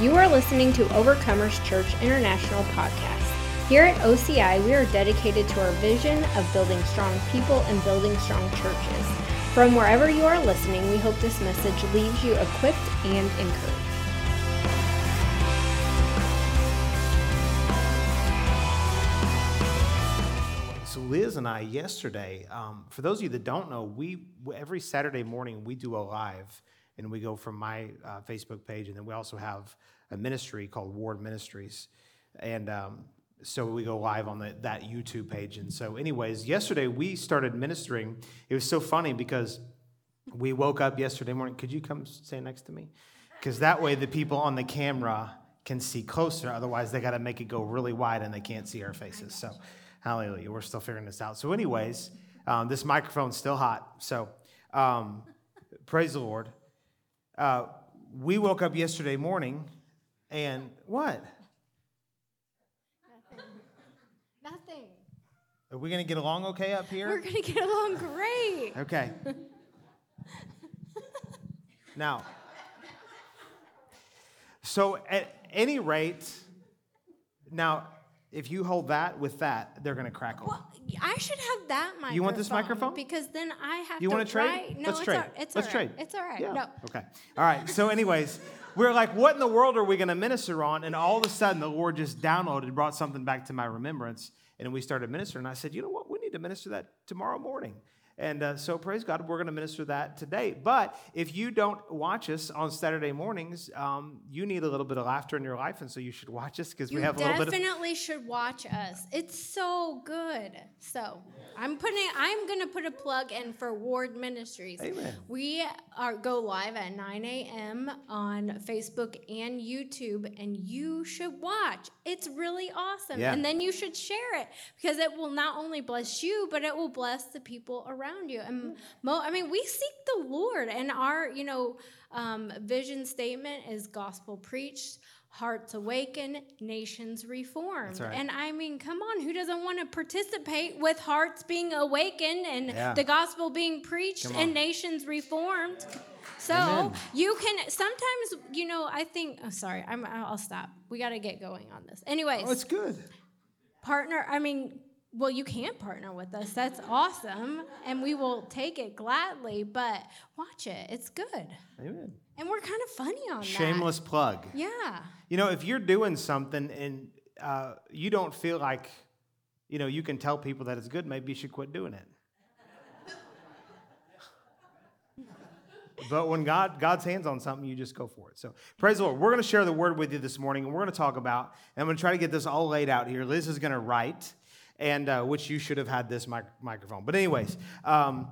You are listening to Overcomers Church International podcast. Here at OCI, we are dedicated to our vision of building strong people and building strong churches. From wherever you are listening, we hope this message leaves you equipped and encouraged. So Liz and I yesterday, um, for those of you that don't know, we every Saturday morning we do a live, and we go from my uh, Facebook page, and then we also have a ministry called Ward Ministries, and um, so we go live on the, that YouTube page. And so, anyways, yesterday we started ministering. It was so funny because we woke up yesterday morning. Could you come stand next to me? Because that way the people on the camera can see closer. Otherwise, they got to make it go really wide and they can't see our faces. So, hallelujah. We're still figuring this out. So, anyways, um, this microphone's still hot. So, um, praise the Lord. Uh, we woke up yesterday morning and what? Nothing. Nothing. Are we going to get along okay up here? We're going to get along great. Okay. now, so at any rate, now, if you hold that with that, they're going to crackle. Well, I should have that microphone. You want this microphone? Because then I have you to want to trade? write- No, Let's it's trade. all- it's Let's all right. trade. It's all right. Yeah. No. Okay. All right. So, anyways, we're like, what in the world are we going to minister on? And all of a sudden, the Lord just downloaded, brought something back to my remembrance, and we started ministering. And I said, you know what? We need to minister that tomorrow morning. And uh, so, praise God, we're going to minister that today. But if you don't watch us on Saturday mornings, um, you need a little bit of laughter in your life, and so you should watch us because we have a little bit of. definitely should watch us. It's so good. So I'm putting. I'm gonna put a plug in for Ward Ministries. Amen. We are go live at 9 a.m. on Facebook and YouTube, and you should watch. It's really awesome. Yeah. And then you should share it because it will not only bless you, but it will bless the people around you. And mo- I mean, we seek the Lord, and our you know um, vision statement is gospel preached. Hearts awaken, nations reformed. Right. And I mean, come on, who doesn't want to participate with hearts being awakened and Yeah. the gospel being preached and nations reformed? So Amen. you can sometimes, you know, I think. Oh, sorry, I'm. I'll stop. We got to get going on this. Anyways, Oh, it's good. partner. I mean, well, you can partner with us. That's awesome, and we will take it gladly. But watch it; it's good, Amen. and we're kind of funny on that. Shameless plug. Yeah. You know, if you're doing something and uh, you don't feel like, you know, you can tell people that it's good, maybe you should quit doing it. but when God God's hands on something, you just go for it. So praise the Lord. We're going to share the word with you this morning, and we're going to talk about. And I'm going to try to get this all laid out here. Liz is going to write, and uh, which you should have had this mic- microphone. But anyways. Um,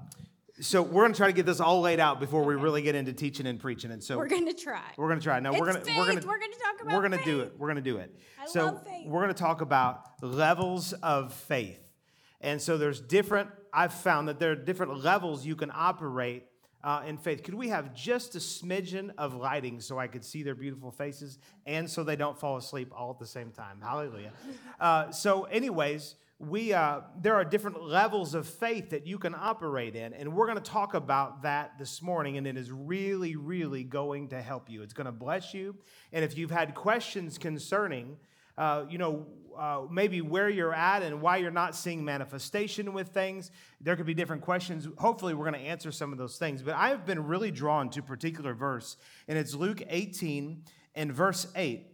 so we're going to try to get this all laid out before we really get into teaching and preaching. And so We're gonna try. we're gonna try. Now we're gonna we're gonna. We're gonna talk about we're gonna do it. We're gonna do it. I so love faith. we're gonna talk about levels of faith. And so there's different. I've found that there are different levels you can operate uh, in faith. Could we have just a smidgen of lighting so I could see their beautiful faces and so they don't fall asleep all at the same time? Hallelujah. Uh, so, anyways. We, uh, there are different levels of faith that you can operate in, and we're going to talk about that this morning, and it is really, really going to help you. It's going to bless you. And if you've had questions concerning, uh, you know, uh, maybe where you're at and why you're not seeing manifestation with things, there could be different questions. Hopefully, we're going to answer some of those things. But I have been really drawn to particular verse, and it's Luke 18 and verse 8.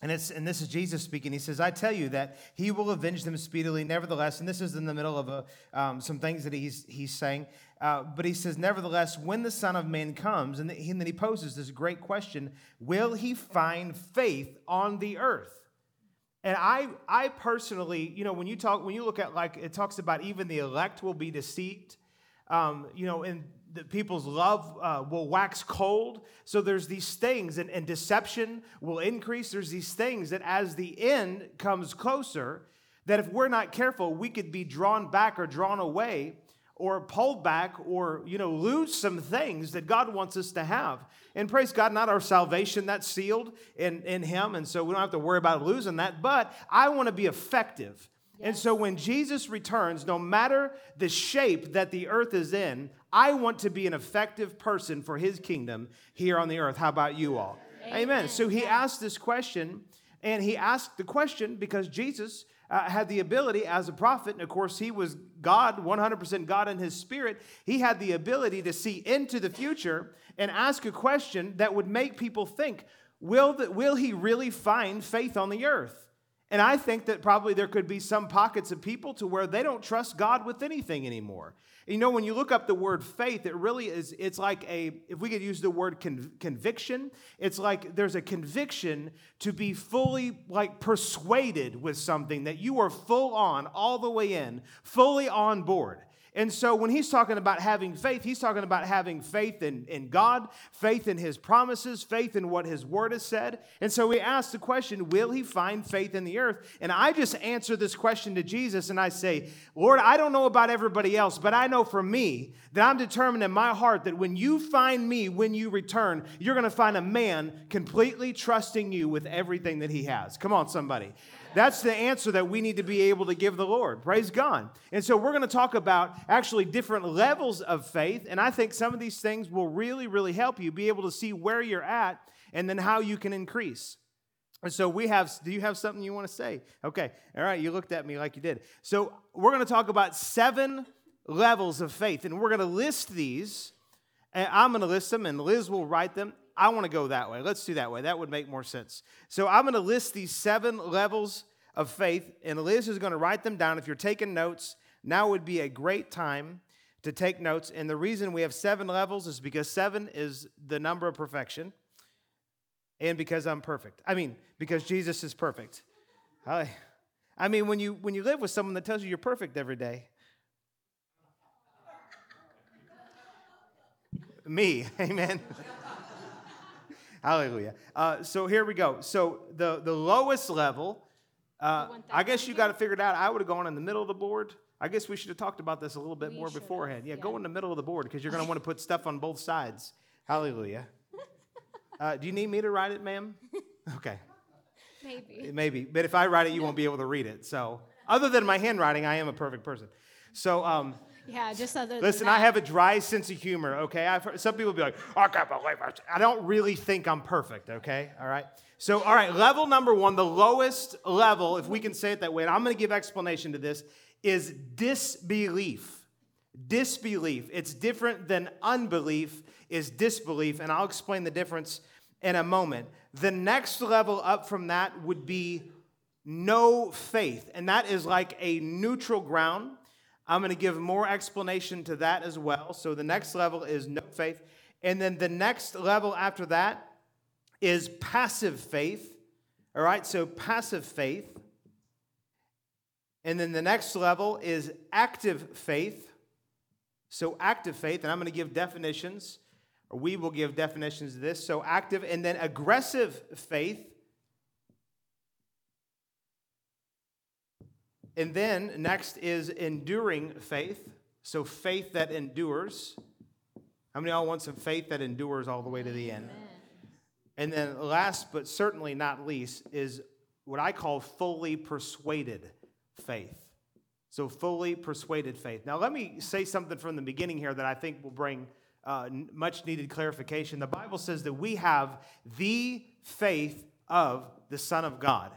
And, it's, and this is Jesus speaking. He says, I tell you that he will avenge them speedily. Nevertheless, and this is in the middle of a, um, some things that he's, he's saying. Uh, but he says, Nevertheless, when the Son of Man comes, and, he, and then he poses this great question Will he find faith on the earth? And I, I personally, you know, when you talk, when you look at like it talks about even the elect will be deceived, um, you know, and the people's love uh, will wax cold. So there's these things, and, and deception will increase. There's these things that as the end comes closer, that if we're not careful, we could be drawn back or drawn away or pulled back or you know lose some things that god wants us to have and praise god not our salvation that's sealed in, in him and so we don't have to worry about losing that but i want to be effective and so when jesus returns no matter the shape that the earth is in i want to be an effective person for his kingdom here on the earth how about you all Amen. So he asked this question, and he asked the question because Jesus uh, had the ability as a prophet, and of course, he was God, 100% God in his spirit. He had the ability to see into the future and ask a question that would make people think, will, the, will he really find faith on the earth? And I think that probably there could be some pockets of people to where they don't trust God with anything anymore. You know, when you look up the word faith, it really is, it's like a, if we could use the word con- conviction, it's like there's a conviction to be fully like persuaded with something that you are full on, all the way in, fully on board. And so when he's talking about having faith, he's talking about having faith in, in God, faith in his promises, faith in what his word has said. And so we ask the question, will he find faith in the earth? And I just answer this question to Jesus and I say, Lord, I don't know about everybody else, but I know for me that I'm determined in my heart that when you find me, when you return, you're going to find a man completely trusting you with everything that he has. Come on, somebody. That's the answer that we need to be able to give the Lord. Praise God. And so we're going to talk about actually different levels of faith. And I think some of these things will really, really help you be able to see where you're at and then how you can increase. And so we have, do you have something you want to say? Okay. All right. You looked at me like you did. So we're going to talk about seven levels of faith. And we're going to list these. And I'm going to list them, and Liz will write them. I want to go that way. Let's do that way. That would make more sense. So I'm going to list these seven levels of faith, and Liz is going to write them down. If you're taking notes, now would be a great time to take notes. And the reason we have seven levels is because seven is the number of perfection, and because I'm perfect. I mean, because Jesus is perfect. I, I mean, when you when you live with someone that tells you you're perfect every day, me, amen. Hallelujah. Uh, so here we go. So the, the lowest level, uh, I guess you got it figured out. I would have gone in the middle of the board. I guess we should have talked about this a little bit We more beforehand. Yeah, go in the middle of the board because you're going to want to put stuff on both sides. Hallelujah. Uh, do you need me to write it, ma'am? Okay, Maybe. maybe. But if I write it, you won't be able to read it. So, other than my handwriting, I am a perfect person. So, um, Yeah, just other Listen. I have a dry sense of humor, okay? I've heard, some people be like, I can't believe it. I don't really think I'm perfect, okay? All right? So, all right, level number one, the lowest level, if we can say it that way, and I'm gonna give explanation to this, is disbelief. Disbelief. It's different than unbelief, is disbelief, and I'll explain the difference in a moment. The next level up from that would be no faith, and that is like a neutral ground. I'm going to give more explanation to that as well. So the next level is no faith. And then the next level after that is passive faith. All right, so passive faith. And then the next level is active faith. So active faith, and I'm going to give definitions, or we will give definitions of this. So active, and then aggressive faith. And then next is enduring faith. So faith that endures. How many of y'all want some faith that endures all the way to the end? And then last but certainly not least is what I call fully persuaded faith. So fully persuaded faith. Now let me say something from the beginning here that I think will bring uh, much needed clarification. The Bible says that we have the faith of the Son of God.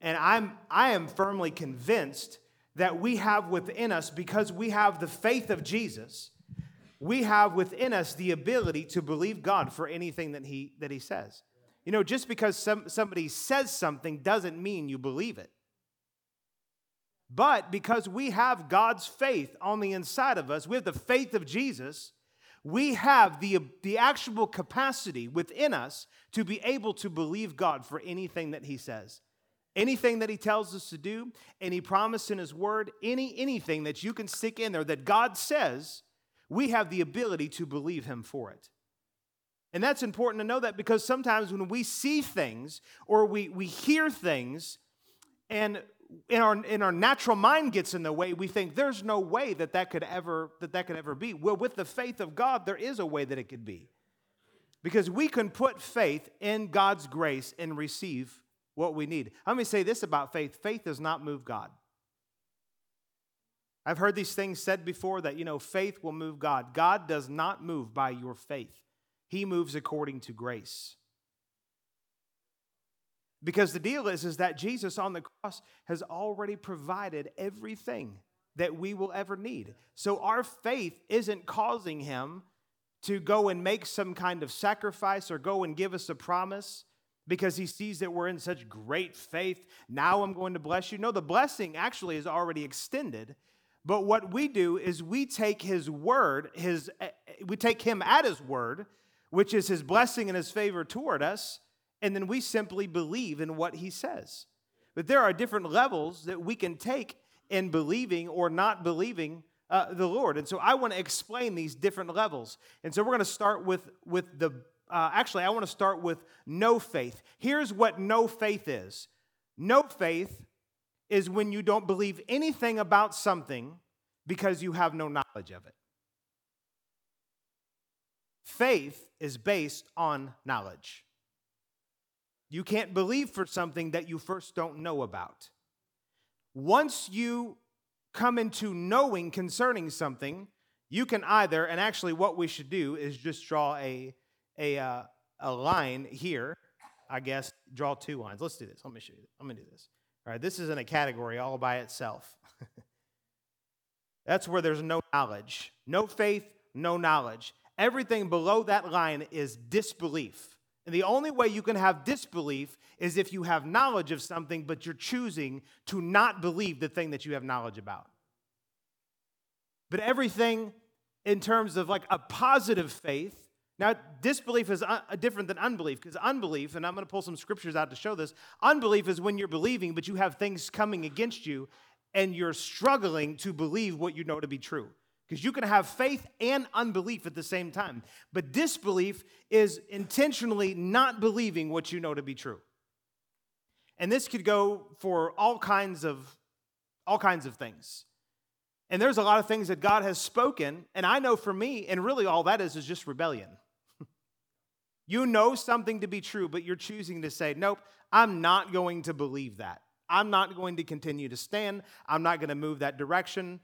And I'm, I am firmly convinced that we have within us, because we have the faith of Jesus, we have within us the ability to believe God for anything that He, that he says. You know, just because some, somebody says something doesn't mean you believe it. But because we have God's faith on the inside of us, we have the faith of Jesus, we have the, the actual capacity within us to be able to believe God for anything that He says. Anything that he tells us to do, any promise in his word, any anything that you can stick in there that God says, we have the ability to believe him for it. And that's important to know that because sometimes when we see things or we, we hear things and in our, in our natural mind gets in the way, we think there's no way that that could ever that that could ever be. Well, with the faith of God, there is a way that it could be. Because we can put faith in God's grace and receive what we need. Let me say this about faith faith does not move God. I've heard these things said before that, you know, faith will move God. God does not move by your faith, He moves according to grace. Because the deal is, is that Jesus on the cross has already provided everything that we will ever need. So our faith isn't causing him to go and make some kind of sacrifice or go and give us a promise because he sees that we're in such great faith. Now I'm going to bless you. No, the blessing actually is already extended. But what we do is we take his word, his eh, eh, we take him at his word, which is his blessing and his favor toward us, and then we simply believe in what he says. But there are different levels that we can take in believing or not believing uh, the Lord. And so I want to explain these different levels. And so we're going to start with, with the, uh, actually, I want to start with no faith. Here's what no faith is no faith is when you don't believe anything about something because you have no knowledge of it. Faith is based on knowledge. You can't believe for something that you first don't know about. Once you come into knowing concerning something, you can either, and actually, what we should do is just draw a, a, uh, a line here. I guess draw two lines. Let's do this. Let me show you. Let me do this. All right, this is in a category all by itself. That's where there's no knowledge, no faith, no knowledge. Everything below that line is disbelief. And the only way you can have disbelief is if you have knowledge of something, but you're choosing to not believe the thing that you have knowledge about. But everything in terms of like a positive faith, now disbelief is un- different than unbelief because unbelief, and I'm going to pull some scriptures out to show this, unbelief is when you're believing, but you have things coming against you and you're struggling to believe what you know to be true. Because you can have faith and unbelief at the same time. But disbelief is intentionally not believing what you know to be true. And this could go for all kinds of all kinds of things. And there's a lot of things that God has spoken, and I know for me, and really all that is is just rebellion. You know something to be true, but you're choosing to say, "Nope, I'm not going to believe that. I'm not going to continue to stand. I'm not going to move that direction."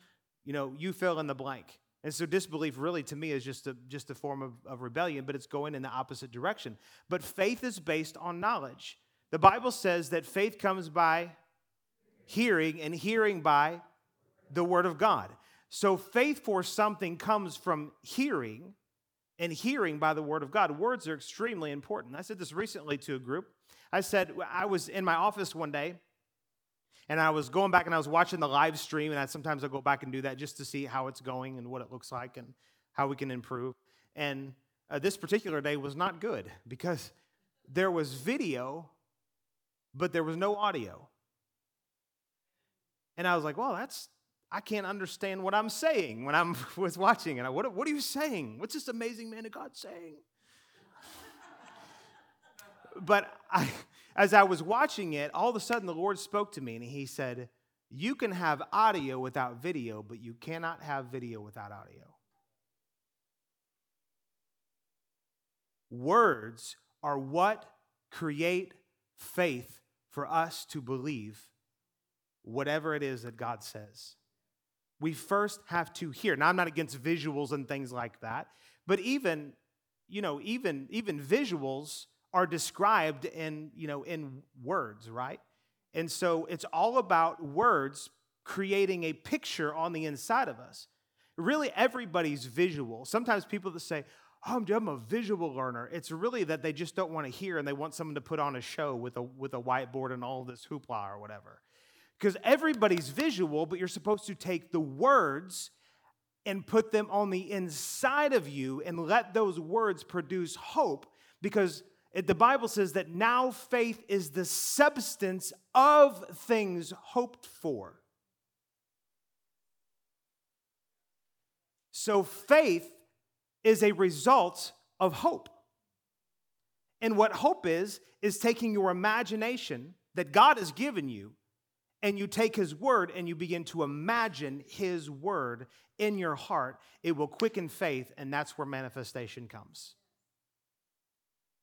you know, you fill in the blank. And so disbelief really to me is just a, just a form of, of rebellion, but it's going in the opposite direction. But faith is based on knowledge. The Bible says that faith comes by hearing, and hearing by the Word of God. So faith for something comes from hearing, and hearing by the Word of God. Words are extremely important. I said this recently to a group. I said, I was in my office one day, and I was going back and I was watching the live stream, and I, sometimes I go back and do that just to see how it's going and what it looks like and how we can improve. And uh, this particular day was not good because there was video, but there was no audio. And I was like, well, that's, I can't understand what I'm saying when I'm was watching. And I, what, what are you saying? What's this amazing man of God saying? but I, as I was watching it, all of a sudden the Lord spoke to me and He said, You can have audio without video, but you cannot have video without audio. Words are what create faith for us to believe whatever it is that God says. We first have to hear. Now, I'm not against visuals and things like that, but even, you know, even, even visuals are described in, you know, in words, right? And so it's all about words creating a picture on the inside of us. Really, everybody's visual. Sometimes people that say, oh, I'm a visual learner. It's really that they just don't want to hear and they want someone to put on a show with a, with a whiteboard and all this hoopla or whatever. Because everybody's visual, but you're supposed to take the words and put them on the inside of you and let those words produce hope because it, the Bible says that now faith is the substance of things hoped for. So faith is a result of hope. And what hope is, is taking your imagination that God has given you, and you take His word and you begin to imagine His word in your heart. It will quicken faith, and that's where manifestation comes.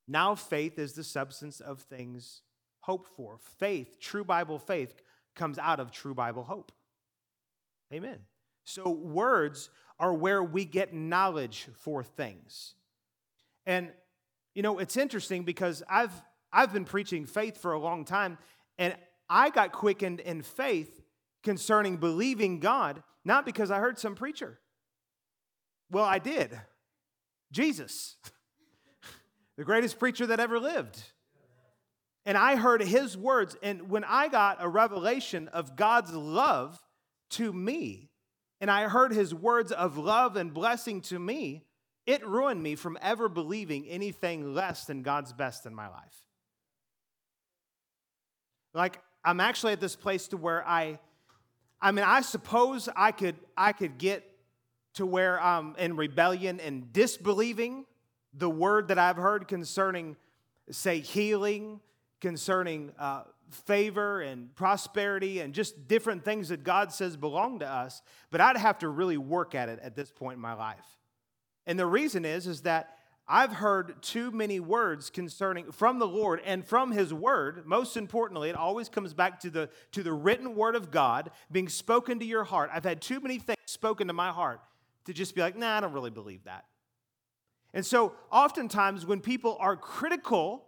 Now, faith is the substance of things hoped for. Faith, true Bible faith, comes out of true Bible hope. Amen. So, words are where we get knowledge for things. And, you know, it's interesting because I've, I've been preaching faith for a long time, and I got quickened in faith concerning believing God, not because I heard some preacher. Well, I did. Jesus, the greatest preacher that ever lived. And I heard his words. And when I got a revelation of God's love to me, and I heard his words of love and blessing to me, it ruined me from ever believing anything less than God's best in my life. Like, I'm actually at this place to where I, I mean, I suppose I could, I could get to where I'm in rebellion and disbelieving the word that I've heard concerning, say, healing, concerning uh, favor and prosperity and just different things that God says belong to us. But I'd have to really work at it at this point in my life. And the reason is, is that I've heard too many words concerning from the Lord and from his word. Most importantly, it always comes back to the to the written word of God being spoken to your heart. I've had too many things spoken to my heart to just be like, nah, I don't really believe that. And so oftentimes when people are critical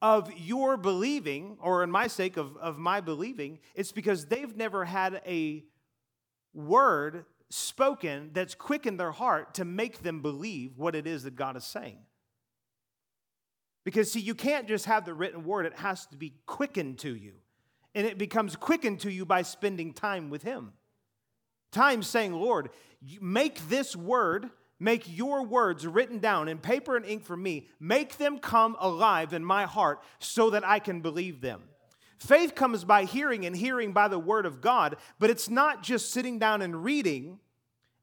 of your believing, or in my sake, of, of my believing, it's because they've never had a word spoken that's quickened their heart to make them believe what it is that God is saying. Because, see, you can't just have the written word, it has to be quickened to you. And it becomes quickened to you by spending time with Him. Time saying, Lord, make this word, make your words written down in paper and ink for me, make them come alive in my heart so that I can believe them. Faith comes by hearing, and hearing by the word of God, but it's not just sitting down and reading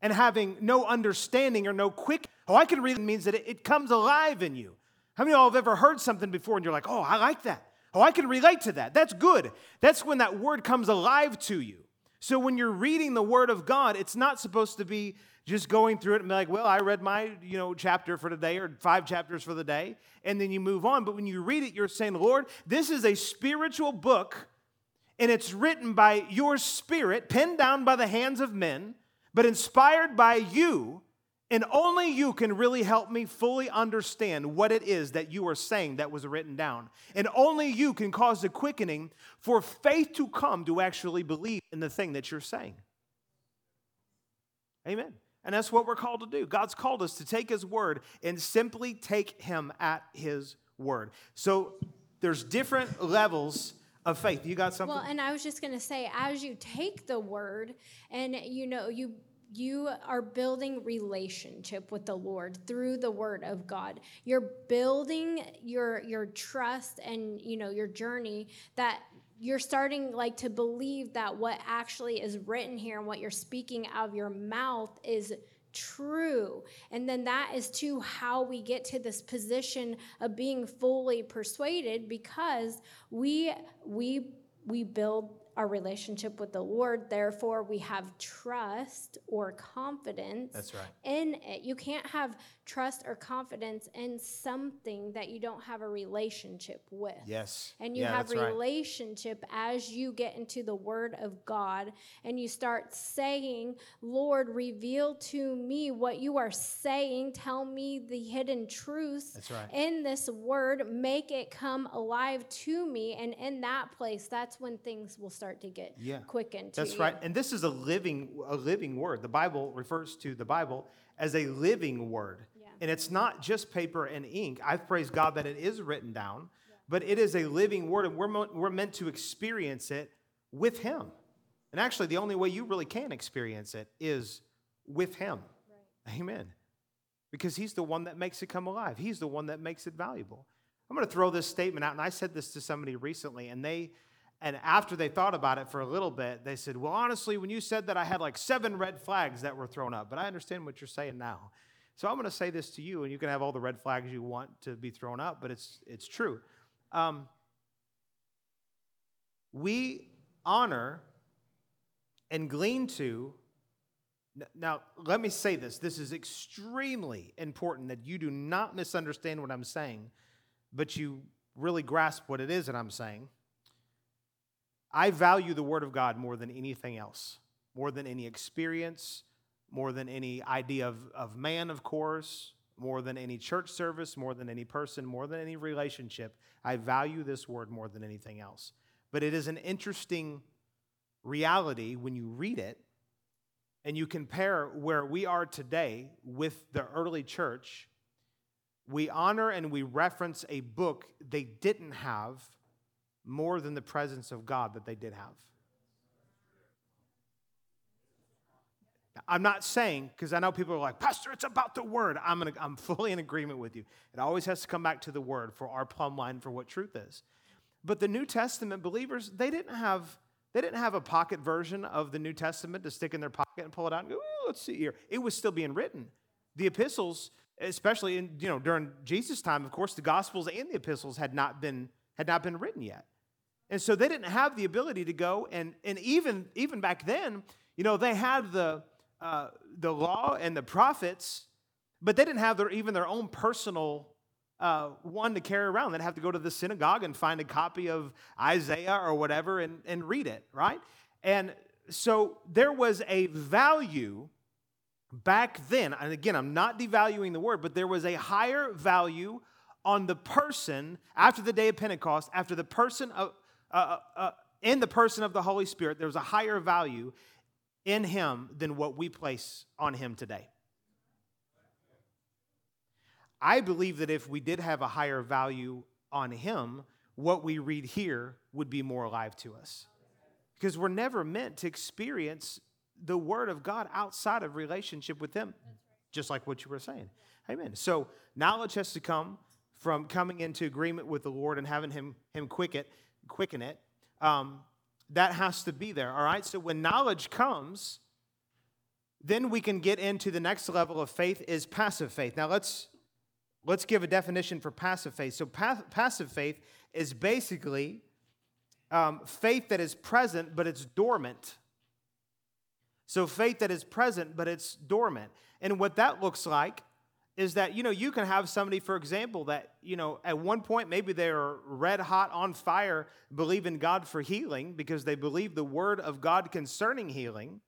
and having no understanding or no quick. Oh, I can read it means that it, comes alive in you. How many of y'all have ever heard something before and you're like, oh, I like that? Oh, I can relate to that. That's good. That's when that word comes alive to you. So when you're reading the word of God, it's not supposed to be just going through it and be like, well, I read my, you know, chapter for today or five chapters for the day, and then you move on. But when you read it, you're saying, Lord, this is a spiritual book, and it's written by your spirit, penned down by the hands of men, but inspired by you. And only you can really help me fully understand what it is that you are saying that was written down. And only you can cause the quickening for faith to come to actually believe in the thing that you're saying. Amen. And that's what we're called to do. God's called us to take His word and simply take Him at His word. So there's different levels of faith. You got something? Well, and I was just going to say, as you take the word and you know, you you are building relationship with the lord through the word of god you're building your your trust and you know your journey that you're starting like to believe that what actually is written here and what you're speaking out of your mouth is true. And then that is to how we get to this position of being fully persuaded because we we we build our relationship with the Lord. Therefore, we have trust or confidence That's right. in it. You can't have trust or confidence in something that you don't have a relationship with. Yes. And you Yeah, have that's right. relationship as you get into the word of God and you start saying, Lord, reveal to me what you are saying. Tell me the hidden truths right. in this word. Make it come alive to me. And in that place, that's when things will start to get Yeah. quickened. To That's right. And this is a living a living word. The Bible refers to the Bible as a living word. And it's not just paper and ink. I praise God that it is written down, but it is a living word and we're, mo- we're meant to experience it with him. And actually the only way you really can experience it is with him. Amen. Because he's the one that makes it come alive. He's the one that makes it valuable. I'm going to throw this statement out and I said this to somebody recently and they and after they thought about it for a little bit, they said, Well, honestly, when you said that, I had like seven red flags that were thrown up, but I understand what you're saying now. So I'm going to say this to you, and you can have all the red flags you want to be thrown up, but it's, it's true. Um, we honor and glean to. Now, let me say this. This is extremely important that you do not misunderstand what I'm saying, but you really grasp what it is that I'm saying. I value the Word of God more than anything else, more than any experience, more than any idea of, of man, of course, more than any church service, more than any person, more than any relationship. I value this word more than anything else. But it is an interesting reality when you read it and you compare where we are today with the early church. We honor and we reference a book they didn't have more than the presence of God that they did have. I'm not saying, because I know people are like, Pastor, it's about the word. I'm, in, I'm fully in agreement with you. It always has to come back to the word for our plumb line for what truth is. But the New Testament believers, they didn't have, they didn't have a pocket version of the New Testament to stick in their pocket and pull it out and go, let's see here. It was still being written. The epistles, especially in, you know, during Jesus' time, of course, the gospels and the epistles had not been, had not been written yet. And so they didn't have the ability to go and, and even, even back then, you know, they had the, uh, the law and the prophets, but they didn't have their, even their own personal uh, one to carry around. They'd have to go to the synagogue and find a copy of Isaiah or whatever and, and read it, right? And so there was a value back then, and again, I'm not devaluing the word, but there was a higher value on the person after the day of Pentecost, after the person of, uh, uh, uh in the person of the Holy Spirit, there was a higher value in him than what we place on him today. I believe that if we did have a higher value on him, what we read here would be more alive to us. Because we're never meant to experience the word of God outside of relationship with him, just like what you were saying. Amen. So knowledge has to come from coming into agreement with the Lord and having him, him quick it, quicken it. Um, that has to be there, all right? So when knowledge comes, then we can get into the next level of faith is passive faith. Now let's let's give a definition for passive faith. So pa- passive faith is basically um, faith that is present but it's dormant. So faith that is present but it's dormant. And what that looks like is that you know you can have somebody for example that you know at one point maybe they're red hot on fire believe in god for healing because they believe the word of god concerning healing.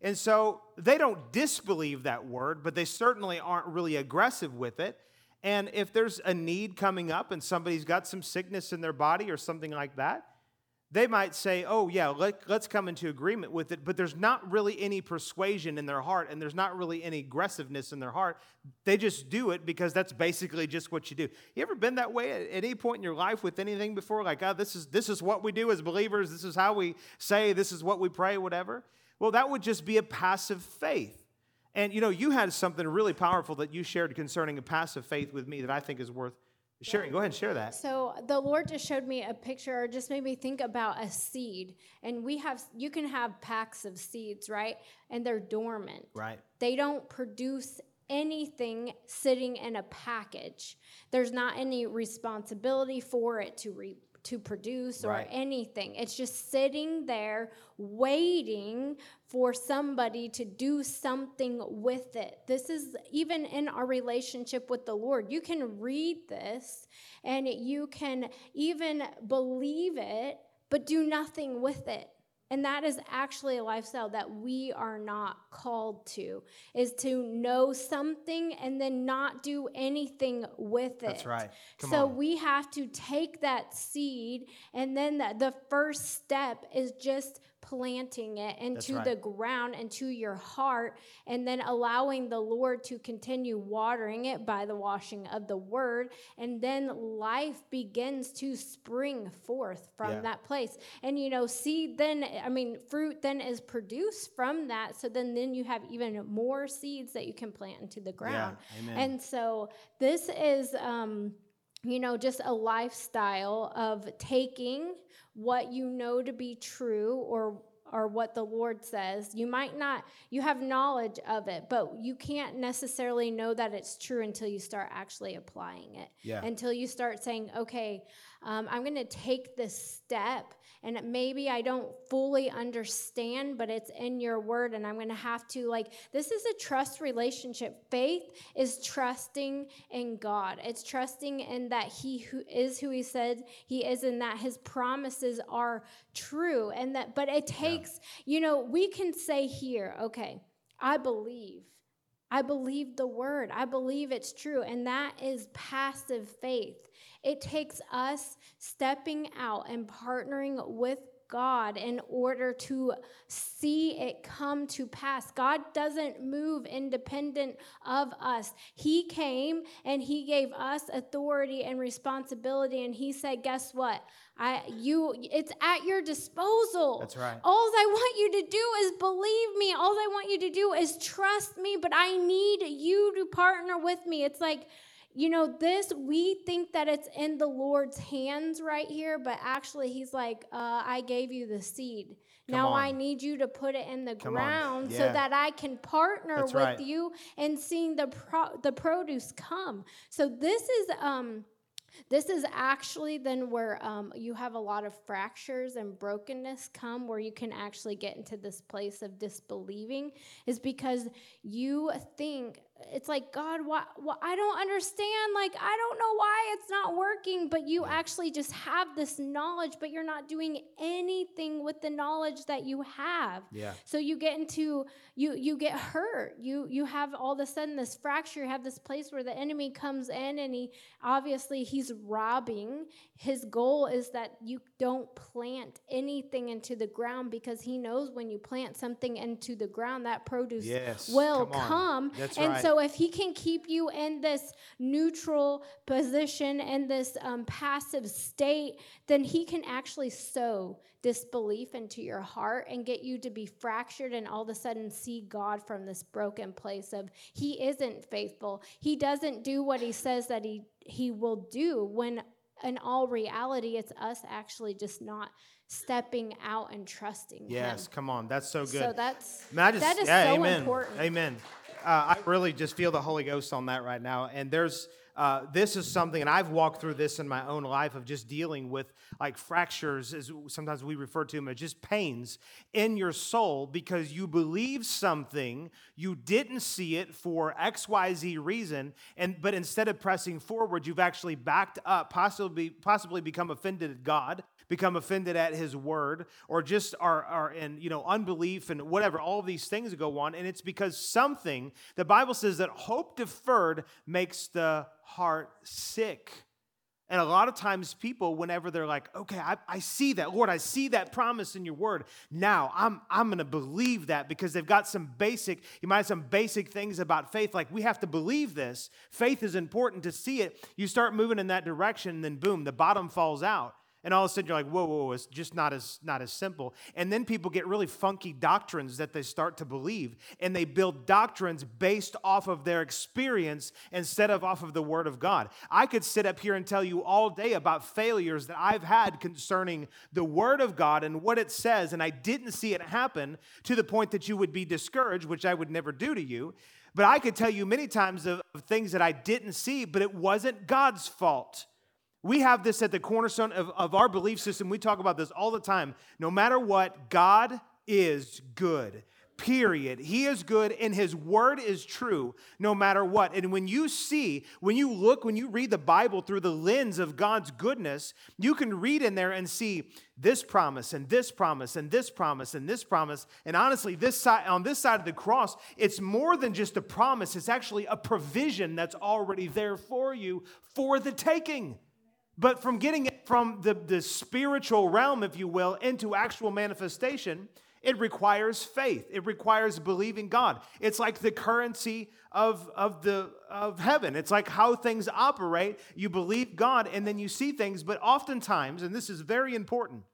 And so they don't disbelieve that word but they certainly aren't really aggressive with it. And if there's a need coming up and somebody's got some sickness in their body or something like that they might say, oh, yeah, let, us come into agreement with it, but there's not really any persuasion in their heart and there's not really any aggressiveness in their heart. They just do it because that's basically just what you do. You ever been that way at, any point in your life with anything before? Like, oh, this is, this is what we do as believers, this is how we say, this is what we pray, whatever? Well, that would just be a passive faith. And you know, you had something really powerful that you shared concerning a passive faith with me that I think is worth Sharing, go ahead and share that. So the Lord just showed me a picture, or just made me think about a seed. And we have, you can have packs of seeds, right? And they're dormant. Right. They don't produce anything sitting in a package. There's not any responsibility for it to re- to produce or right. anything. It's just sitting there waiting for somebody to do something with it. This is even in our relationship with the Lord. You can read this and you can even believe it, but do nothing with it. And that is actually a lifestyle that we are not called to, is to know something and then not do anything with it. That's right. Come so on. we have to take that seed, and then the, the first step is just planting it into right. the ground, into your heart, and then allowing the Lord to continue watering it by the washing of the word. And then life begins to spring forth from yeah. that place. And you know, seed then, I mean, fruit then is produced from that. So then, then you have even more seeds that you can plant into the ground. Yeah. And so this is, um, you know, just a lifestyle of taking what you know to be true or or what the Lord says. You might not, you have knowledge of it, but you can't necessarily know that it's true until you start actually applying it. Yeah. Until you start saying, okay, um, I'm going to take this step and maybe I don't fully understand, but it's in your word, and I'm going to have to, like, this is a trust relationship. Faith is trusting in God, it's trusting in that He who is who He said He is, and that His promises are true. And that, but it takes, yeah. you know, we can say here, okay, I believe I believe the word. I believe it's true. And that is passive faith. It takes us stepping out and partnering with God in order to see it come to pass. God doesn't move independent of us. He came and he gave us authority and responsibility and he said, "Guess what? I you it's at your disposal." That's right. All I want you to do is believe me. All I want you to do is trust me, but I need you to partner with me. It's like you know, this, we think that it's in the Lord's hands right here, but actually, He's like, uh, I gave you the seed. Come now on. I need you to put it in the Come ground Yeah. so that I can partner That's with right. you and seeing the pro- the produce come. So this is um this is actually then where um, you have a lot of fractures and brokenness come where you can actually get into this place of disbelieving is because you think it's like god why, why i don't understand like i don't know why it's not working but you actually just have this knowledge but you're not doing anything with the knowledge that you have. Yeah. so you get into you you get hurt. You you have all of a sudden this fracture. You have this place where the enemy comes in and he obviously he's robbing. His goal is that you don't plant anything into the ground because he knows when you plant something into the ground that produce Yes, will come come. That's and right. so if he can keep you in this neutral position in this um, passive state then he can actually sow disbelief into your heart and get you to be fractured and all of a sudden see God from this broken place of he isn't faithful. He doesn't do what he says that he he will do when in all reality it's us actually just not stepping out and trusting Yes, him. come on. That's so good. So that's Man, I just, that is yeah, so amen. important. Amen. Uh, I really just feel the Holy Ghost on that right now. And there's, uh, this is something, and I've walked through this in my own life of just dealing with like fractures, as sometimes we refer to them as just pains in your soul because you believe something, you didn't see it for X, Y, Z reason, and but instead of pressing forward, you've actually backed up, possibly possibly become offended at God become offended at his word or just are, are in you know unbelief and whatever all these things go on. And it's because something the bible says that hope deferred makes the heart sick. And a lot of times people whenever they're like okay i, I see that. Lord i see that promise in your word. Now i'm, I'm going to believe that because they've got some basic you might have some basic things about faith like we have to believe this. Faith is important to see it. You start moving in that direction and then boom the bottom falls out and all of a sudden you're like, whoa, whoa, whoa, it's just not as not as simple. And then people get really funky doctrines that they start to believe, and they build doctrines based off of their experience instead of off of the Word of God. I could sit up here and tell you all day about failures that I've had concerning the Word of God and what it says, and I didn't see it happen to the point that you would be discouraged, which I would never do to you. But I could tell you many times of, of things that I didn't see, but it wasn't God's fault. We have this at the cornerstone of, of our belief system. We talk about this all the time. No matter what, God is good. Period. He is good and his word is true no matter what. And when you see, when you look, when you read the Bible through the lens of God's goodness, you can read in there and see this promise and this promise and this promise and this promise. And honestly, this side on this side of the cross, it's more than just a promise, it's actually a provision that's already there for you for the taking. But from getting it from the, the spiritual realm, if you will, into actual manifestation, it requires faith. It requires believing God. It's like the currency of, of, the, of heaven. It's like how things operate. You believe God and then you see things, but oftentimes, and this is very important,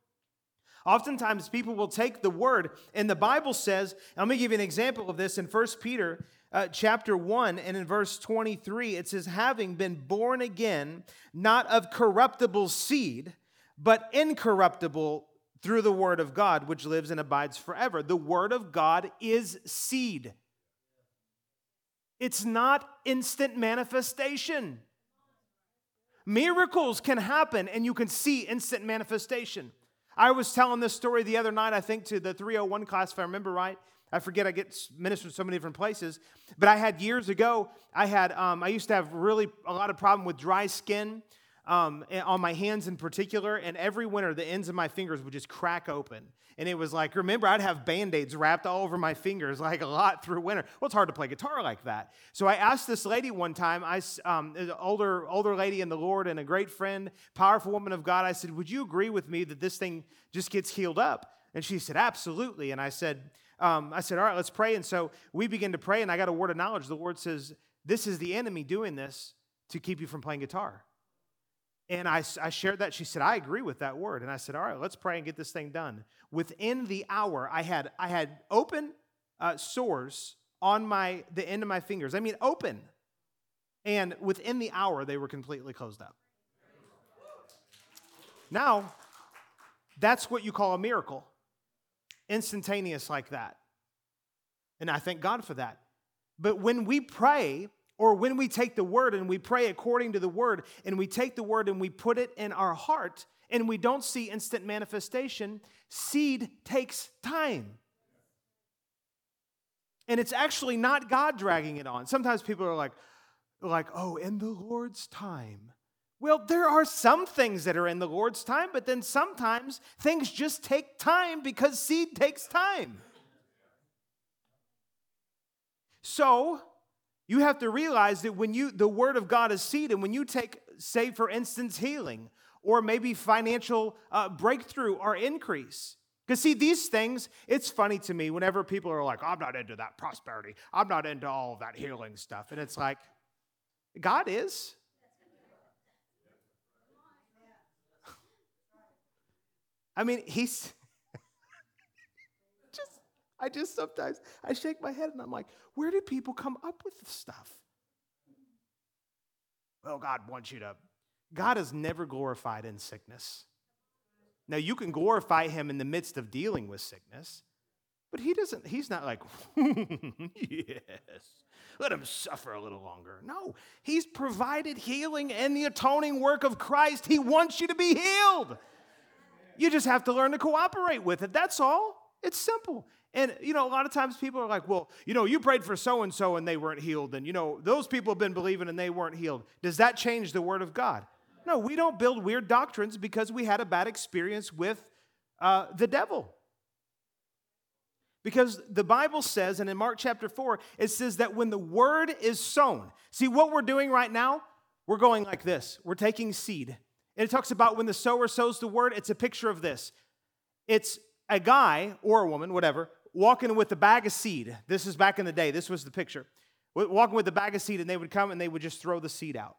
Oftentimes, people will take the word, and the Bible says, let me give you an example of this in 1 Peter uh, chapter 1 and in verse 23. It says, having been born again, not of corruptible seed, but incorruptible through the word of God, which lives and abides forever. The word of God is seed, it's not instant manifestation. Miracles can happen, and you can see instant manifestation. I was telling this story the other night, I think, to the 301 class, if I remember right. I forget, I get ministered so many different places. But I had years ago, I had, um, I used to have really a lot of problem with dry skin. um, eh, on my hands in particular. And every winter, the ends of my fingers would just crack open. And it was like, remember, I'd have band aids wrapped all over my fingers like a lot through winter. Well, it's hard to play guitar like that. So I asked this lady one time, I, um, an older, older lady in the Lord and a great friend, powerful woman of God, I said, Would you agree with me that this thing just gets healed up? And she said, Absolutely. And I said, um, I said, All right, let's pray. And so we begin to pray, and I got a word of knowledge. The Lord says, This is the enemy doing this to keep you from playing guitar. And I, I shared that. She said, I agree with that word. And I said, All right, let's pray and get this thing done. Within the hour, I had, I had open uh, sores on my, the end of my fingers. I mean, open. And within the hour, they were completely closed up. Now, that's what you call a miracle instantaneous like that. And I thank God for that. But when we pray, or when we take the word and we pray according to the word, and we take the word and we put it in our heart, and we don't see instant manifestation, seed takes time. And it's actually not God dragging it on. Sometimes people are like, like, oh, in the Lord's time. Well, there are some things that are in the Lord's time, but then sometimes things just take time because seed takes time. So, you have to realize that when you the word of God is seed, and when you take, say, for instance, healing or maybe financial uh, breakthrough or increase. Because, see, these things, it's funny to me whenever people are like, I'm not into that prosperity. I'm not into all that healing stuff. And it's like, God is. I mean, he's just, I just sometimes, I shake my head and I'm like, where do people come up with this stuff? Well, God wants you to, God is never glorified in sickness. Now, you can glorify him in the midst of dealing with sickness, but he doesn't, he's not like, yes, let him suffer a little longer. No, he's provided healing and the atoning work of Christ. He wants you to be healed. You just have to learn to cooperate with it. That's all. It's simple. And, you know, a lot of times people are like, well, you know, you prayed for so and so and they weren't healed. And, you know, those people have been believing and they weren't healed. Does that change the word of God? No, we don't build weird doctrines because we had a bad experience with uh, the devil. Because the Bible says, and in Mark chapter 4, it says that when the word is sown, see what we're doing right now? We're going like this we're taking seed. And it talks about when the sower sows the word, it's a picture of this. It's a guy or a woman, whatever, walking with a bag of seed. This is back in the day, this was the picture. Walking with a bag of seed, and they would come and they would just throw the seed out.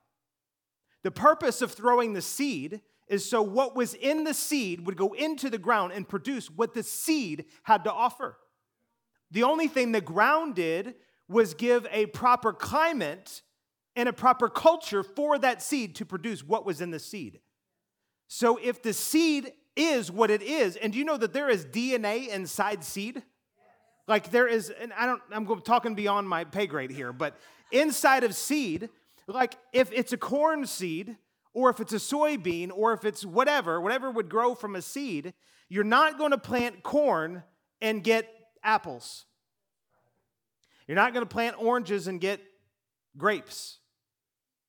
The purpose of throwing the seed is so what was in the seed would go into the ground and produce what the seed had to offer. The only thing the ground did was give a proper climate and a proper culture for that seed to produce what was in the seed. So if the seed is what it is, and do you know that there is DNA inside seed? Like there is, and I don't, I'm talking beyond my pay grade here, but inside of seed, like if it's a corn seed, or if it's a soybean, or if it's whatever, whatever would grow from a seed, you're not going to plant corn and get apples. You're not going to plant oranges and get grapes.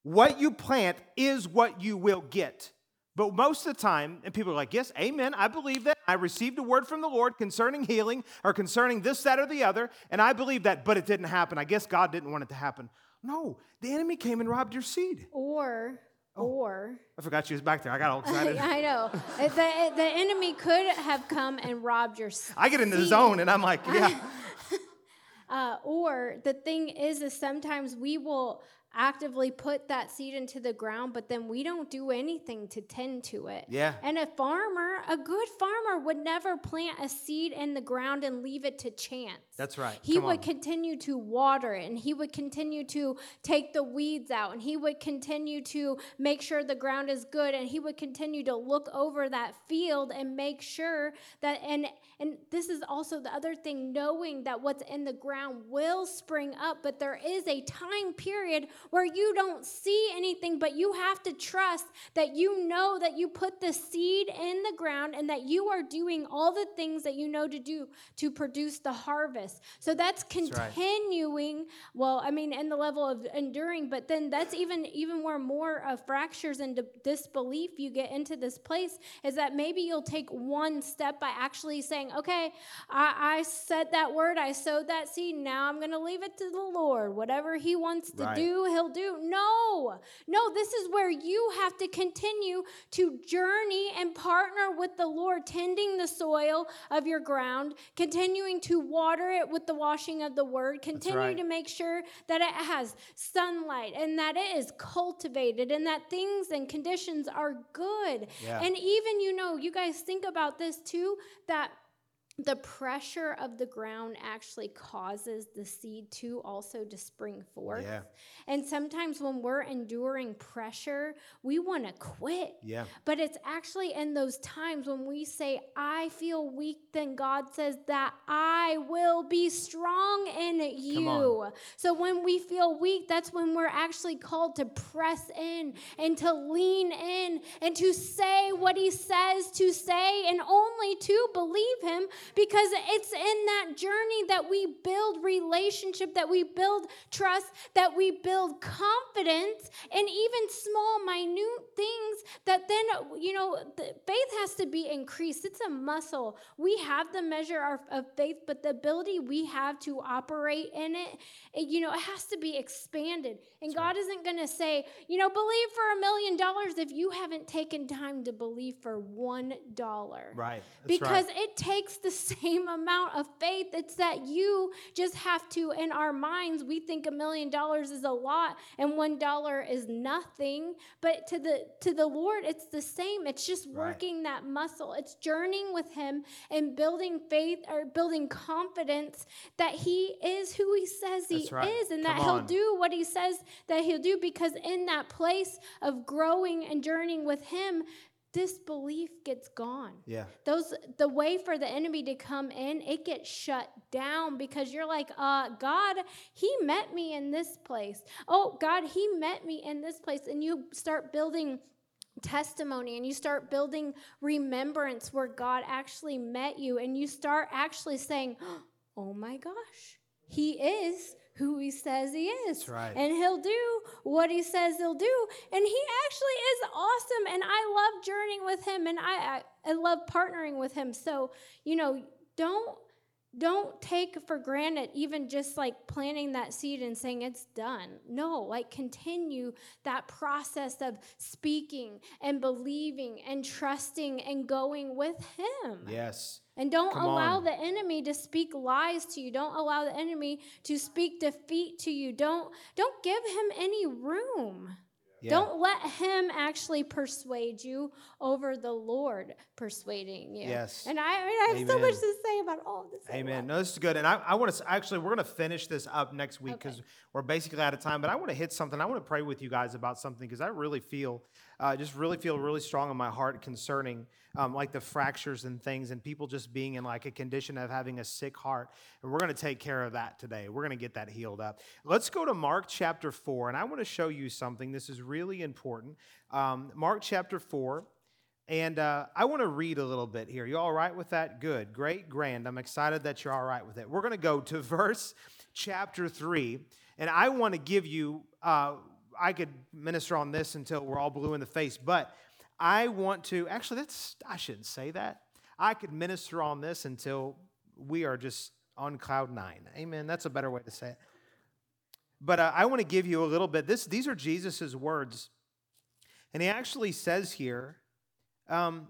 What you plant is what you will get. But most of the time, and people are like, yes, amen, I believe that. I received a word from the Lord concerning healing or concerning this, that, or the other, and I believe that, but it didn't happen. I guess God didn't want it to happen. No, the enemy came and robbed your seed. Or, oh, or. I forgot she was back there. I got all excited. I know. the, the enemy could have come and robbed your seed. I get into the zone and I'm like, yeah. uh, or the thing is, is sometimes we will actively put that seed into the ground, but then we don't do anything to tend to it. Yeah. And a farmer, a good farmer, would never plant a seed in the ground and leave it to chance. That's right. He Come would on. continue to water it and he would continue to take the weeds out and he would continue to make sure the ground is good and he would continue to look over that field and make sure that and and this is also the other thing knowing that what's in the ground will spring up, but there is a time period where you don't see anything, but you have to trust that you know that you put the seed in the ground and that you are doing all the things that you know to do to produce the harvest. So that's right. continuing. Well, I mean, in the level of enduring, but then that's even even where more of fractures and disbelief you get into this place is that maybe you'll take one step by actually saying, "Okay, I, I said that word, I sowed that seed. Now I'm going to leave it to the Lord. Whatever He wants to Right. do, He'll do." No, no, this is where you have to continue to journey and partner with the Lord, tending the soil of your ground, continuing to water it with the washing of the word, continue right. to make sure that it has sunlight and that it is cultivated and that things and conditions are good. Yeah. And even, you know, you guys think about this too that the pressure of the ground actually causes the seed to also to spring forth. Yeah. And sometimes when we're enduring pressure, we want to quit. Yeah. But it's actually in those times when we say, I feel weak, then God says that I will be strong in you. So when we feel weak, that's when we're actually called to press in and to lean in and to say what He says to say and only to believe Him because it's in that journey that we build relationship, that we build trust, that we build confidence and even small, minute that then, you know, the faith has to be increased. It's a muscle. We have the measure of, of faith, but the ability we have to operate in it, it, you know, it has to be expanded. And God isn't going to say, you know, believe for a million dollars if you haven't taken time to believe for one dollar. Right. That's Because right. it takes the same amount of faith. It's that you just have to, in our minds, we think a million dollars is a lot and one dollar is nothing. But to the to the Lord, it's the same. It's just Right. working that muscle. It's journeying with Him and building faith or building confidence that He is who He says He right. is and Come that He'll do what He says that He'll do. Because in that place of growing and journeying with Him, disbelief gets gone yeah. those the way for the enemy to come in it gets shut down because you're like uh god he met me in this place oh god he met me in this place and you start building testimony and you start building remembrance where god actually met you and you start actually saying oh my gosh he is who he says he is. That's right. and he'll do what he says he'll do. And he actually is awesome and i love journeying with him and i i, I love partnering with him. So you know don't don't take for granted even just like planting that seed and saying it's done no like continue that process of speaking and believing and trusting and going with him Yes. and don't Come allow on. the enemy to speak lies to you. Don't allow the enemy to speak defeat to you. Don't don't give him any room. Yeah. Don't let him actually persuade you over the Lord persuading you. Yes. And I, I, mean, I have so much to say about all this. Amen. No, this is good. And I, I want to actually, we're going to finish this up next week Okay. because we're basically out of time. But I want to hit something. I want to pray with you guys about something because I really feel, uh, just really feel really strong in my heart concerning um, like the fractures and things and people just being in like a condition of having a sick heart. And we're going to take care of that today. We're going to get that healed up. Let's go to Mark chapter 4. And I want to show you something. This is really important. Um, Mark chapter 4. And uh, I want to read a little bit here. You all right with that? Good, great, grand. I'm excited that you're all right with it. We're going to go to verse chapter 3. And I want to give you, uh, I could minister on this until we're all blue in the face, but I want to, actually, that's, I shouldn't say that. I could minister on this until we are just on cloud nine. Amen. That's a better way to say it. But uh, I want to give you a little bit. This, these are Jesus' words. And he actually says here, um,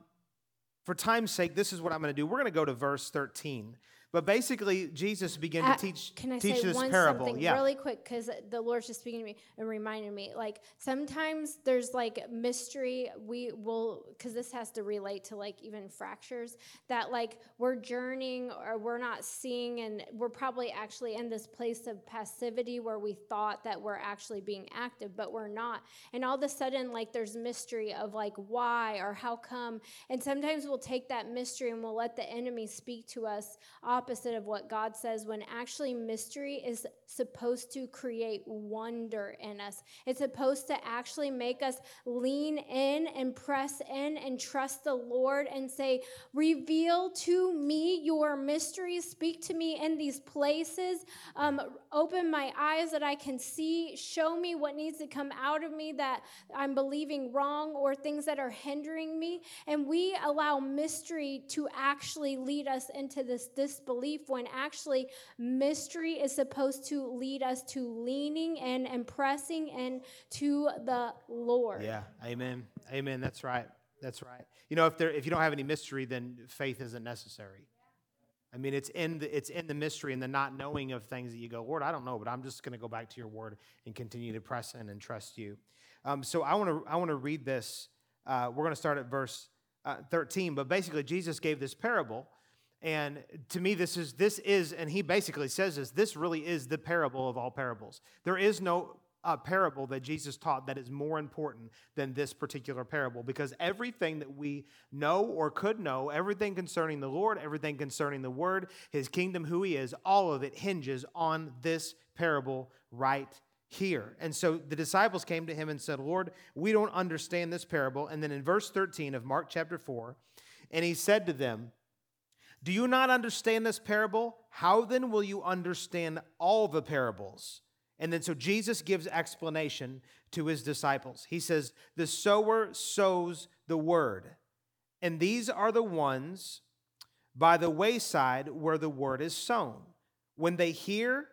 for time's sake, this is what I'm going to do. We're going to go to verse 13. But basically, Jesus began Uh, to teach, Can I teach say this one parable. something yeah. really quick? Because the Lord's just speaking to me and reminding me. Like sometimes there's like mystery. We will because this has to relate to like even fractures that like we're journeying or we're not seeing, and we're probably actually in this place of passivity where we thought that we're actually being active, but we're not. And all of a sudden, like there's mystery of like why or how come. And sometimes we'll take that mystery and we'll let the enemy speak to us opposite of what God says when actually mystery is supposed to create wonder in us. It's supposed to actually make us lean in and press in and trust the Lord and say, Reveal to me your mysteries. Speak to me in these places. Um, open my eyes that I can see. Show me what needs to come out of me that I'm believing wrong or things that are hindering me. And we allow mystery to actually lead us into this this disbelief when actually mystery is supposed to lead us to leaning in and pressing in to the Lord. Yeah, amen. Amen. That's right. That's right. You know, if there if you don't have any mystery, then faith isn't necessary. I mean, it's in the it's in the mystery and the not knowing of things that you go, Lord, I don't know, but I'm just going to go back to your word and continue to press in and trust you. Um, so I want to I want to read this. Uh, we're going to start at verse uh, 13, but basically Jesus gave this parable, and to me this is this is, and he basically says this. This really is the parable of all parables. There is no uh, parable that Jesus taught that is more important than this particular parable because everything that we know or could know, everything concerning the Lord, everything concerning the Word, His kingdom, who He is, all of it hinges on this parable right here. And so the disciples came to him and said, Lord, we don't understand this parable. And then in verse 13 of Mark chapter 4, and he said to them, Do you not understand this parable? How then will you understand all the parables? And then so Jesus gives explanation to his disciples. He says, The sower sows the word, and these are the ones by the wayside where the word is sown. When they hear,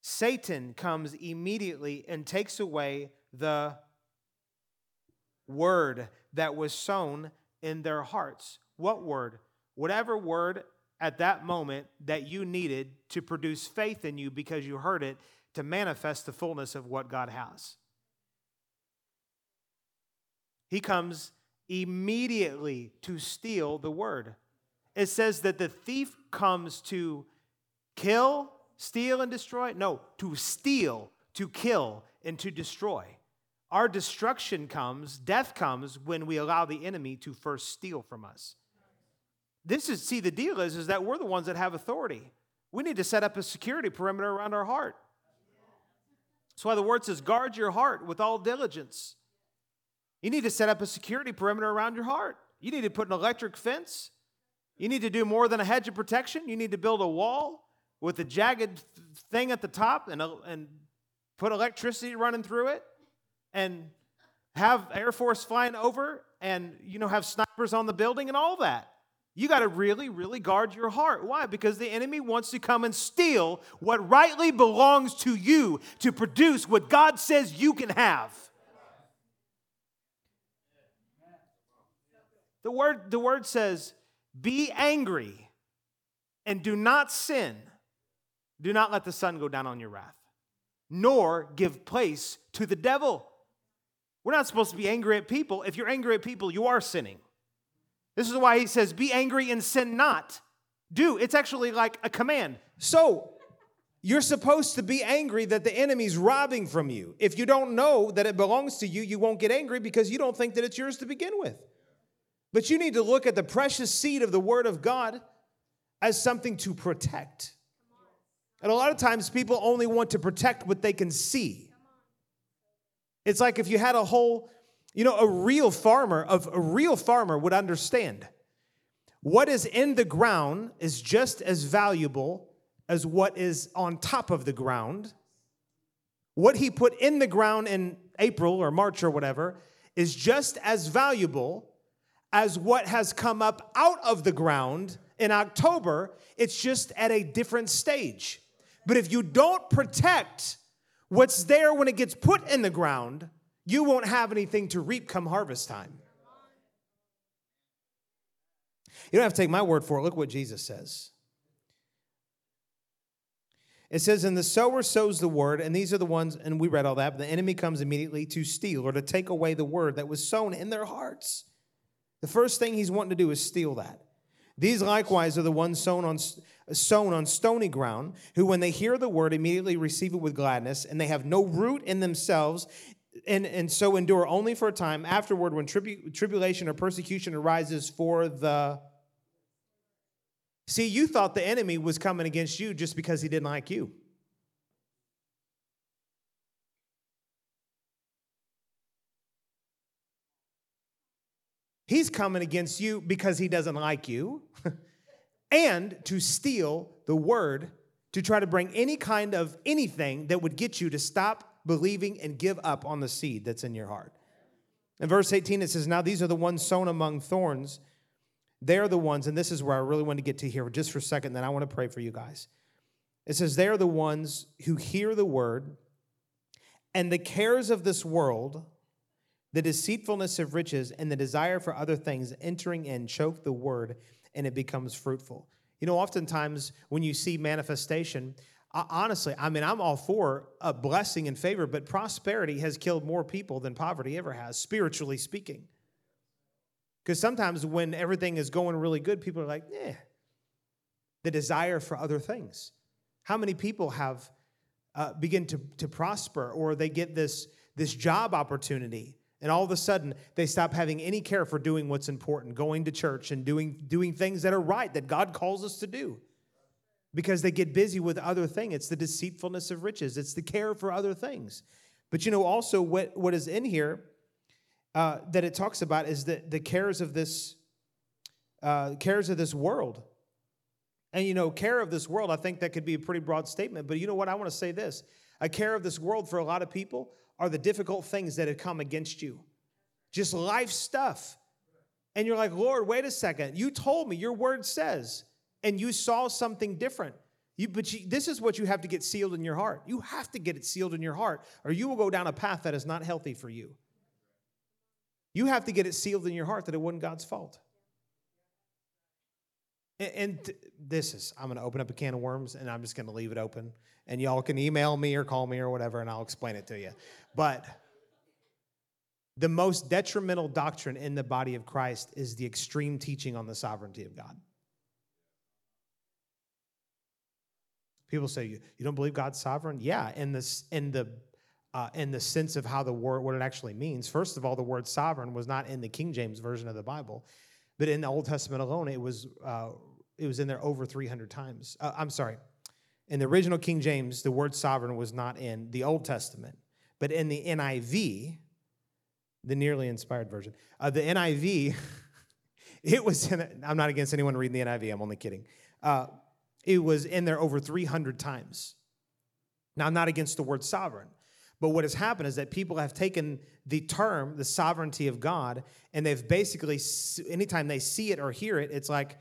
Satan comes immediately and takes away the word that was sown in their hearts. What word? Whatever word at that moment that you needed to produce faith in you because you heard it to manifest the fullness of what God has. He comes immediately to steal the word. It says that the thief comes to kill, steal, and destroy. No, to steal, to kill, and to destroy. Our destruction comes, death comes when we allow the enemy to first steal from us. This is, see, the deal is, is that we're the ones that have authority. We need to set up a security perimeter around our heart. That's why the word says, guard your heart with all diligence. You need to set up a security perimeter around your heart. You need to put an electric fence. You need to do more than a hedge of protection. You need to build a wall with a jagged thing at the top and, and put electricity running through it and have Air Force flying over and, you know, have snipers on the building and all that. You got to really, really guard your heart. Why? Because the enemy wants to come and steal what rightly belongs to you to produce what God says you can have. The word, the word says, be angry and do not sin. Do not let the sun go down on your wrath, nor give place to the devil. We're not supposed to be angry at people. If you're angry at people, you are sinning. This is why he says, Be angry and sin not. Do. It's actually like a command. So, you're supposed to be angry that the enemy's robbing from you. If you don't know that it belongs to you, you won't get angry because you don't think that it's yours to begin with. But you need to look at the precious seed of the Word of God as something to protect. And a lot of times people only want to protect what they can see. It's like if you had a whole you know, a real farmer of a real farmer would understand. What is in the ground is just as valuable as what is on top of the ground. What he put in the ground in April or March or whatever is just as valuable as what has come up out of the ground in October. It's just at a different stage. But if you don't protect what's there when it gets put in the ground, you won't have anything to reap come harvest time. You don't have to take my word for it. Look what Jesus says. It says, And the sower sows the word, and these are the ones, and we read all that, but the enemy comes immediately to steal or to take away the word that was sown in their hearts. The first thing he's wanting to do is steal that. These likewise are the ones sown on, sown on stony ground, who, when they hear the word, immediately receive it with gladness, and they have no root in themselves, and, and so endure only for a time. Afterward, when tribu- tribulation or persecution arises for the See, you thought the enemy was coming against you just because he didn't like you. He's coming against you because he doesn't like you and to steal the word to try to bring any kind of anything that would get you to stop believing and give up on the seed that's in your heart. In verse 18, it says, Now these are the ones sown among thorns. They're the ones, and this is where I really want to get to here just for a second, then I want to pray for you guys. It says, They're the ones who hear the word, and the cares of this world, the deceitfulness of riches, and the desire for other things entering in choke the word, and it becomes fruitful. You know, oftentimes when you see manifestation, honestly, I mean, I'm all for a blessing and favor, but prosperity has killed more people than poverty ever has, spiritually speaking. Because sometimes when everything is going really good, people are like, yeah, the desire for other things. How many people have uh, begin to, to prosper or they get this, this job opportunity and all of a sudden they stop having any care for doing what's important, going to church and doing, doing things that are right, that God calls us to do because they get busy with other things. It's the deceitfulness of riches, it's the care for other things. But you know, also what, what is in here uh, that it talks about is the, the cares of this uh, cares of this world. And you know, care of this world, I think that could be a pretty broad statement. But you know what? I want to say this a care of this world for a lot of people are the difficult things that have come against you, just life stuff. And you're like, Lord, wait a second. You told me, your word says and you saw something different. You, but you, this is what you have to get sealed in your heart. You have to get it sealed in your heart, or you will go down a path that is not healthy for you. You have to get it sealed in your heart that it wasn't God's fault. And, and this is, I'm going to open up a can of worms and I'm just going to leave it open. And y'all can email me or call me or whatever, and I'll explain it to you. But the most detrimental doctrine in the body of Christ is the extreme teaching on the sovereignty of God. People say, you, don't believe God's sovereign? Yeah, in, this, in, the, uh, in the sense of how the word, what it actually means. First of all, the word sovereign was not in the King James version of the Bible, but in the Old Testament alone, it was, uh, it was in there over 300 times. Uh, I'm sorry. In the original King James, the word sovereign was not in the Old Testament, but in the NIV, the nearly inspired version, uh, the NIV, it was in, I'm not against anyone reading the NIV, I'm only kidding. It was in there over 300 times. Now, I'm not against the word sovereign, but what has happened is that people have taken the term, the sovereignty of God, and they've basically, anytime they see it or hear it, it's like,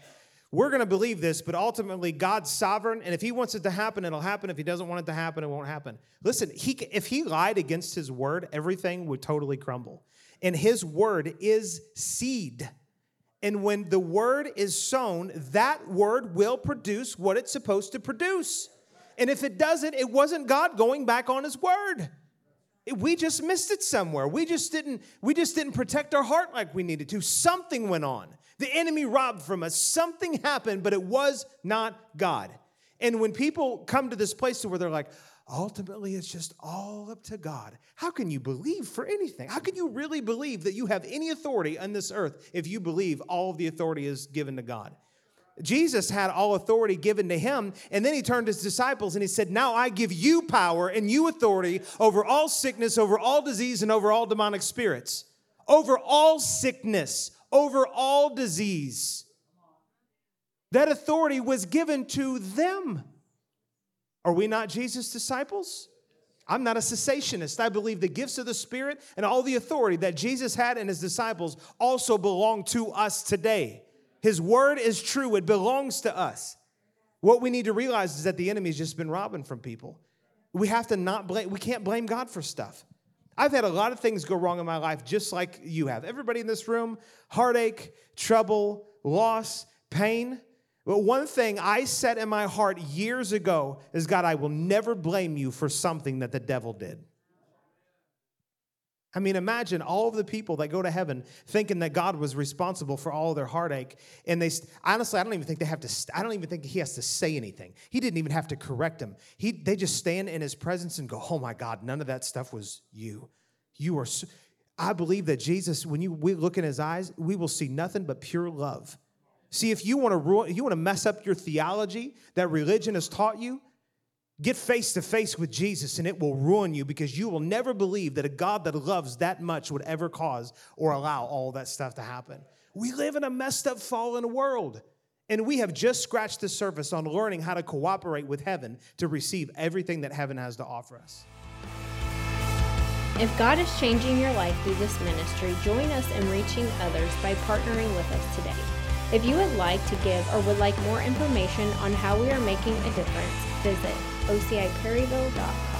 we're going to believe this, but ultimately God's sovereign, and if He wants it to happen, it'll happen. If He doesn't want it to happen, it won't happen. Listen, he, if He lied against His word, everything would totally crumble. And His word is seed. And when the word is sown, that word will produce what it's supposed to produce. And if it doesn't, it wasn't God going back on his word. we just missed it somewhere. We just didn't we just didn't protect our heart like we needed to. Something went on. The enemy robbed from us. Something happened, but it was not God. And when people come to this place to where they're like, ultimately it's just all up to God. How can you believe for anything? How can you really believe that you have any authority on this earth if you believe all of the authority is given to God? Jesus had all authority given to him, and then he turned to his disciples and he said, Now I give you power and you authority over all sickness, over all disease, and over all demonic spirits, over all sickness, over all disease. That authority was given to them. Are we not Jesus' disciples? I'm not a cessationist. I believe the gifts of the Spirit and all the authority that Jesus had and his disciples also belong to us today. His word is true, it belongs to us. What we need to realize is that the enemy's just been robbing from people. We have to not blame, we can't blame God for stuff. I've had a lot of things go wrong in my life, just like you have. Everybody in this room, heartache, trouble, loss, pain. But one thing I said in my heart years ago is God, I will never blame you for something that the devil did. I mean, imagine all of the people that go to heaven thinking that God was responsible for all their heartache. And they, honestly, I don't even think they have to, I don't even think he has to say anything. He didn't even have to correct them. He, they just stand in his presence and go, oh my God, none of that stuff was you. You are, so, I believe that Jesus, when you, we look in his eyes, we will see nothing but pure love See, if you want to ruin, you want to mess up your theology that religion has taught you, get face to face with Jesus and it will ruin you because you will never believe that a God that loves that much would ever cause or allow all that stuff to happen. We live in a messed up, fallen world. And we have just scratched the surface on learning how to cooperate with heaven to receive everything that heaven has to offer us. If God is changing your life through this ministry, join us in reaching others by partnering with us today. If you would like to give or would like more information on how we are making a difference, visit ociperryville.com.